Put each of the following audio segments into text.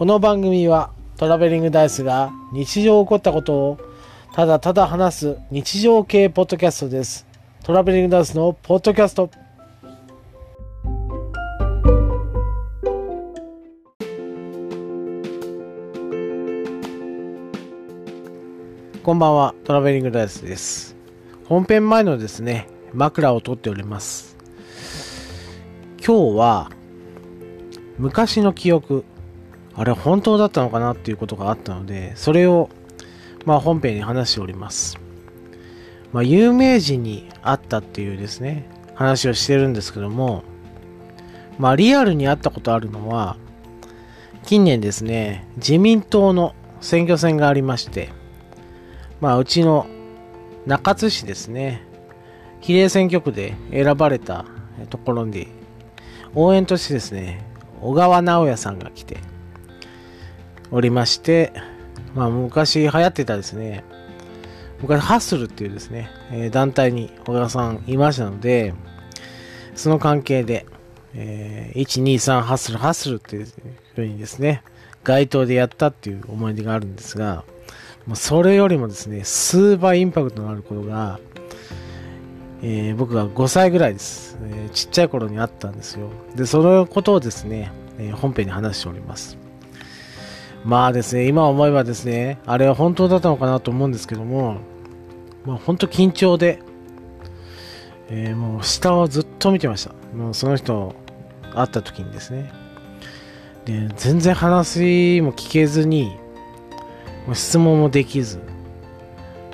この番組はトラベリングダイスが日常起こったことをただただ話す日常系ポッドキャストです。トラベリングダイスのポッドキャスト。こんばんは、トラベリングダイスです。本編前のですね、枕を取っております。今日は、昔の記憶、あれ本当だったのかなっていうことがあったので、それを、まあ本編に話しております。まあ有名人に会ったっていうですね、話をしてるんですけども、まあリアルに会ったことあるのは、近年ですね、自民党の選挙戦がありまして、まあうちの中津市ですね、比例選挙区で選ばれたところに、応援としてですね、小川直也さんが来ておりまして、まあ昔流行ってたですね、昔ハッスルっていうですね、えー団体に小川さんいましたので、その関係で、えー123ハッスルハッスルっていうふうにですね、街頭でやったっていう思い出があるんですが、もうそれよりもですね、数倍インパクトのあることが、えー僕が5歳ぐらいです、えーちっちゃい頃にあったんですよ。で、そのことをですね、えー本編に話しております。まあですね、今思えばですね、あれは本当だったのかなと思うんですけども、まあ本当緊張で、えーもう下をずっと見てました。もうその人会った時にですね。で、全然話も聞けずに、もう質問もできず、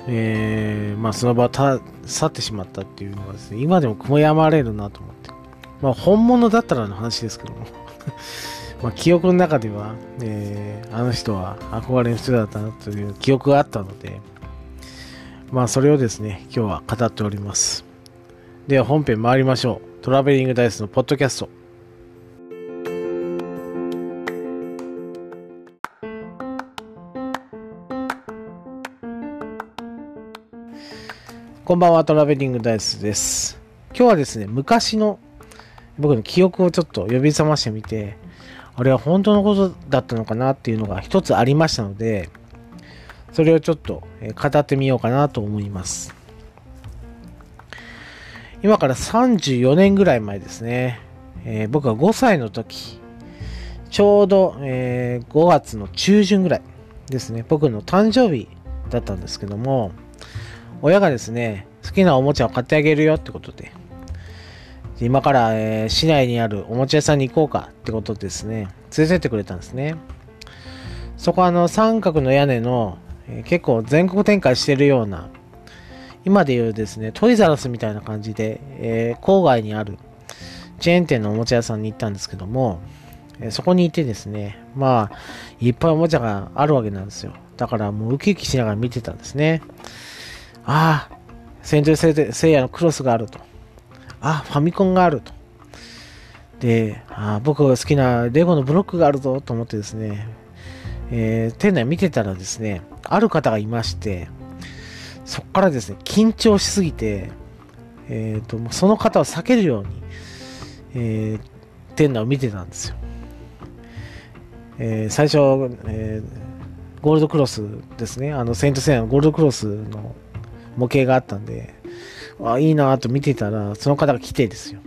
えーまあその場た去ってしまったっていうのがですね、今でも悔やまれるなと思って。まあ本物だったらの話ですけども。まあ記憶の中では、えーあの人は憧れの人だったなという記憶があったので、まあそれをですね、今日は語っております。では本編参りましょう。トラベリングダイスのポッドキャスト。こんばんは、トラベリングダイスです。今日はですね、昔の僕の記憶をちょっと呼び覚ましてみて、あれは本当のことだったのかなっていうのが一つありましたので、それをちょっと語ってみようかなと思います。今から34年ぐらい前ですね、えー僕が5歳の時、ちょうど、えー5月の中旬ぐらいですね、僕の誕生日だったんですけども、親がですね、好きなおもちゃを買ってあげるよってことで、今から、えー市内にあるおもちゃ屋さんに行こうかってことですね、連れてってくれたんですね。そこはあの三角の屋根の、えー結構全国展開してるような、今でいうですね、トイザラスみたいな感じで、えー郊外にあるチェーン店のおもちゃ屋さんに行ったんですけども、えそこにいてですね、まあ、いっぱいおもちゃがあるわけなんですよ。だからもうウキウキしながら見てたんですね。ああ、セントルセイヤのクロスがあると。あ、ファミコンがあると。で、あ僕が好きなレゴのブロックがあるぞと思ってですね、えー店内見てたらですね、ある方がいまして、そこからですね、緊張しすぎて、えーと、その方を避けるように、えー店内を見てたんですよ。えー最初、えーゴールドクロスですね、あの、セントセイヤのゴールドクロスの模型があったんで、あいいなと見てたら、その方が来てですよ。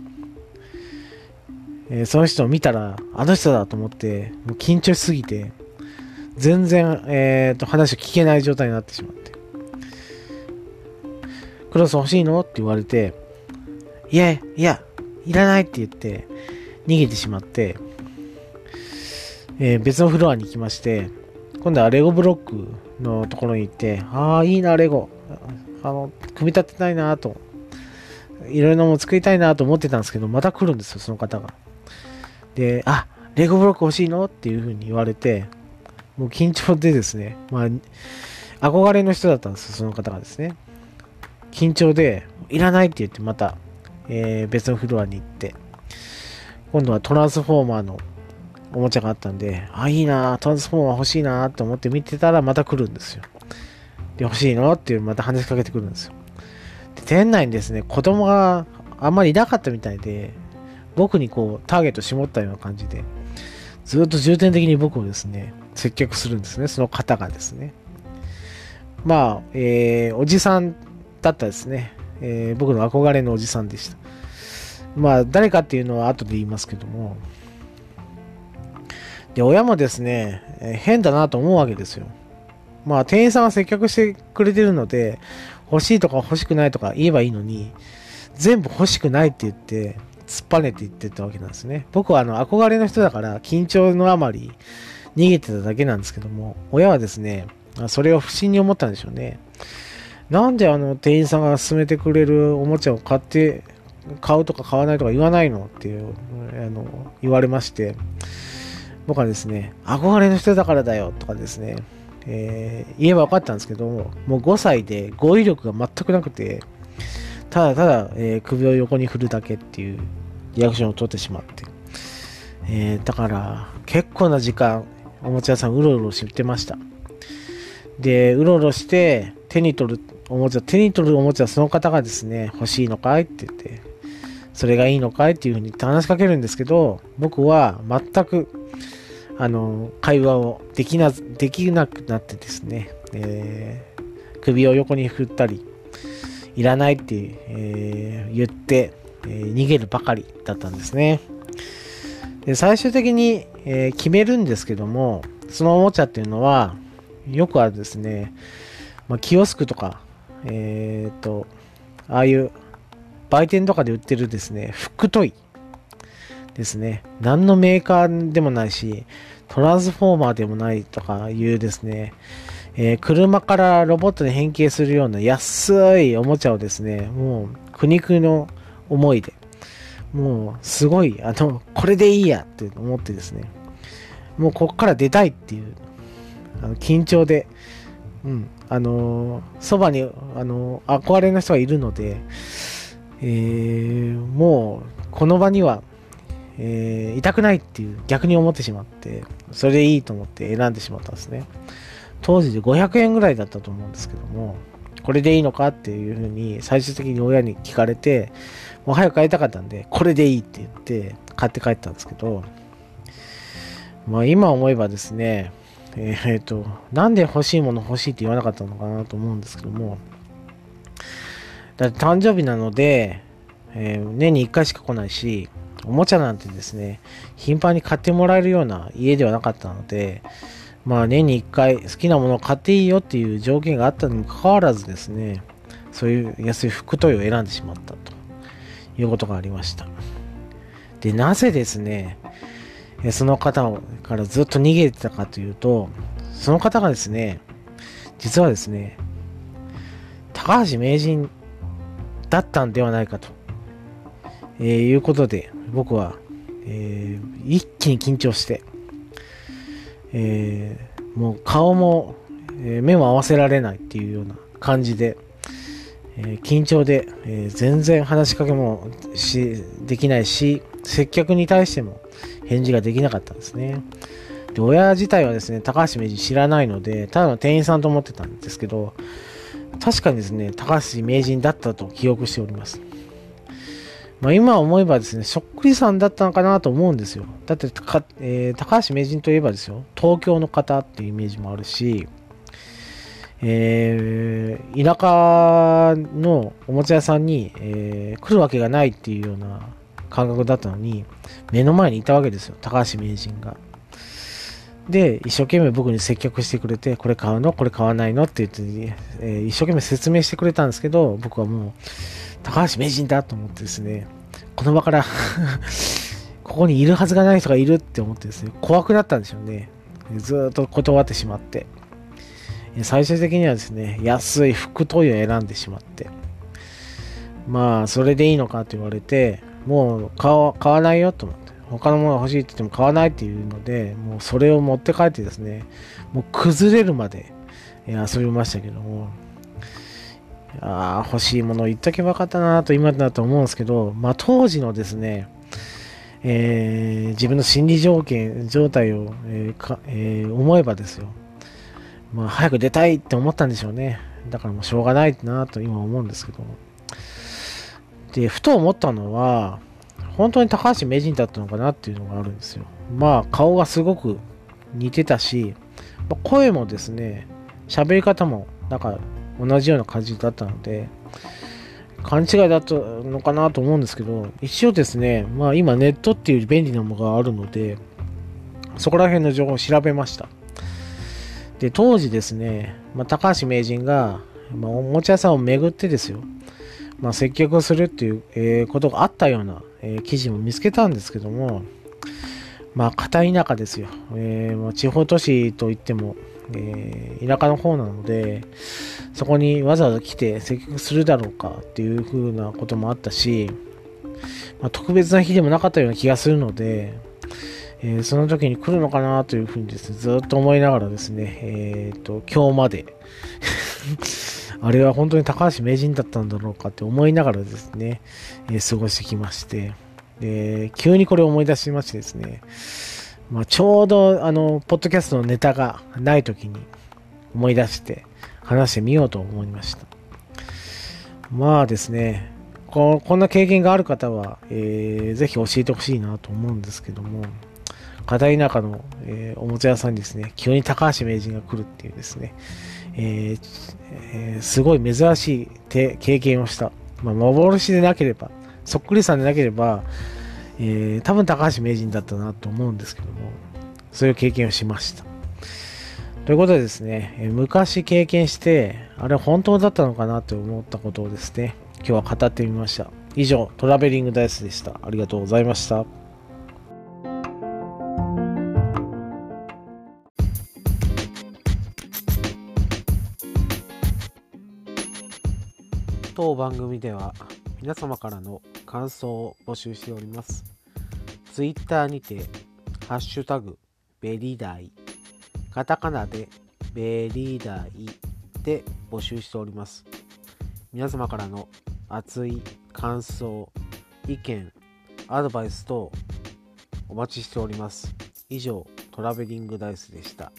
えーその人を見たら、あの人だと思って、もう緊張しすぎて、全然、えーと、話を聞けない状態になってしまって。クロス欲しいの？って言われて、いや、いや、いらないって言って、逃げてしまって、えー別のフロアに行きまして、今度はレゴブロックのところに行って、ああ、いいな、レゴ。あの、組み立てたいなと、いろいろなもの作りたいなと思ってたんですけど、また来るんですよ、その方が。で、あ、レゴブロック欲しいのっていうふうに言われて、もう緊張でですね、まあ、憧れの人だったんですよ、その方がですね。緊張で、いらないって言って、また、えー別のフロアに行って、今度はトランスフォーマーのおもちゃがあったんで、あ、いいなトランスフォーマー欲しいなと思って見てたらまた来るんですよ。で、欲しいのっていうまた話しかけてくるんですよ。店内にですね、子供があんまりいなかったみたいで、僕にこう、ターゲット絞ったような感じで、ずっと重点的に僕をですね、接客するんですね、その方がですね。まあ、えー、おじさんだったですね。えー、僕の憧れのおじさんでした。まあ、誰かっていうのは後で言いますけども。で、親もですね、えー、変だなと思うわけですよ。まあ、店員さんが接客してくれてるので、欲しいとか欲しくないとか言えばいいのに、全部欲しくないって言って、突っぱねて言ってたわけなんですね。僕はあの、憧れの人だから、緊張のあまり、逃げてただけなんですけども、親はですね、それを不審に思ったんでしょうね。なんであの店員さんが勧めてくれるおもちゃを買って、買うとか買わないとか言わないのっていう、あの、言われまして、僕はですね、憧れの人だからだよとかですね、えー、言えば分かったんですけども、もう5歳で語彙力が全くなくて、ただただ、えー、首を横に振るだけっていうリアクションを取ってしまって、えー、だから結構な時間、おもちゃ屋さんうろうろしてました。で、うろうろして手に取るおもちゃ、手に取るおもちゃその方がですね、欲しいのかいって言って、それがいいのかいっていうふうに話しかけるんですけど、僕は全く、あの、会話をできな、できなくなってですね、えー、首を横に振ったり、いらないって、えー、言って、えー、逃げるばかりだったんですね。で最終的に、えー、決めるんですけども、そのおもちゃっていうのは、よくあるですね、まあ、キオスクとか、えっ、と、ああいう売店とかで売ってるですね、フックトイですね。何のメーカーでもないし、トランスフォーマーでもないとかいうですね、えー、車からロボットに変形するような安いおもちゃをですね、もう苦肉の思いで、もうすごい、あの、これでいいやって思ってですね、もうこっから出たいっていう、あの緊張で、うん、あのそばに、あの憧れの人がいるので、えー、もう、この場には、えー、痛くないっていう逆に思ってしまって、それでいいと思って選んでしまったんですね。当時で500円ぐらいだったと思うんですけども、これでいいのかっていうふうに最終的に親に聞かれて、もう早く買いたかったんで、これでいいって言って買って帰ったんですけど、まあ今思えばですね、えっ、と、なんで欲しいもの欲しいって言わなかったのかなと思うんですけども、だって誕生日なので、えー、年に1回しか来ないし、おもちゃなんてですね、頻繁に買ってもらえるような家ではなかったので、まあ年に1回好きなものを買っていいよっていう条件があったにもかかわらずですね、そういう安い服トイを選んでしまったということがありました。で、なぜですね、その方からずっと逃げてたかというと、その方がですね、実はですね、高橋名人だったんではないかと、えー、いうことで、僕は、えー、一気に緊張して、えー、もう顔も、えー、目も合わせられないっていうような感じで、え、緊張で、え全然話しかけもしできないし、接客に対しても返事ができなかったんですね。で、親自体はですね、高橋名人知らないので、ただの店員さんと思ってたんですけど、確かにですね、高橋名人だったと記憶しております。まあ、今思えばですね、そっくりさんだったのかなと思うんですよ。だって、えー、高橋名人といえばですよ、東京の方っていうイメージもあるし、えー、田舎のおもちゃ屋さんに、えー、来るわけがないっていうような感覚だったのに、目の前にいたわけですよ、高橋名人が。で、一生懸命僕に接客してくれて、これ買うの？これ買わないの？って言って、えー、一生懸命説明してくれたんですけど、僕はもう、高橋名人だと思ってですね、この場から ここにいるはずがない人がいるって思ってですね、怖くなったんでしょうね。ずっと断ってしまって。最終的にはですね、安い服トイを選んでしまって。まあ、それでいいのかと言われて、もう買わ買わないよと思って。他のものが欲しいって言っても買わないっていうので、もうそれを持って帰ってですね、もう崩れるまで遊びましたけども、ああ、欲しいものを言っとけばよかったなと今だと思うんですけど、まあ当時のですね、えー、自分の心理条件、状態を、えーかえー、思えばですよ。まあ早く出たいって思ったんでしょうね。だからもうしょうがないなと今思うんですけど。で、ふと思ったのは、本当に高橋名人だったのかなっていうのがあるんですよ。まあ、顔がすごく似てたし、まあ、声もですね、喋り方もなんか同じような感じだったので、勘違いだったのかなと思うんですけど、一応ですね、まあ今ネットっていう便利なものがあるので、そこら辺の情報を調べました。で、当時ですね、まあ、高橋名人が、まあ、おもちゃ屋さんを巡ってですよ、まあ、接客をするっていう、えー、ことがあったような、えー、記事も見つけたんですけども、まあ、片田舎ですよ。えーま、地方都市といっても、えー、田舎の方なので、そこにわざわざ来て接客するだろうかっていう風なこともあったし、まあ、特別な日でもなかったような気がするので、えー、その時に来るのかなというふうにですね、ずっと思いながらですね、えっ、ー、と、今日まで。あれは本当に高橋名人だったんだろうかって思いながらですね、えー、過ごしてきまして、で、急にこれを思い出しましてですね、まあ、ちょうどあの、ポッドキャストのネタがない時に思い出して話してみようと思いました。まあですね、ここんな経験がある方は、えー、ぜひ教えてほしいなと思うんですけども、片田舎の、えー、おもちゃ屋さんにですね、急に高橋名人が来るっていうですね、えーえー、すごい珍しい経験をした。まあ、幻でなければ、そっくりさんでなければ、えー、多分高橋名人だったなと思うんですけども、そういう経験をしました。ということでですね、えー、昔経験して、あれ本当だったのかなと思ったことをですね、今日は語ってみました。以上、トラベリングダイスでした。ありがとうございました。当番組では皆様からの感想を募集しております。ツイッターにて、ハッシュタグ、ベリダイ、カタカナでベリダイで募集しております。皆様からの熱い感想、意見、アドバイス等お待ちしております。以上、トラベリングダイスでした。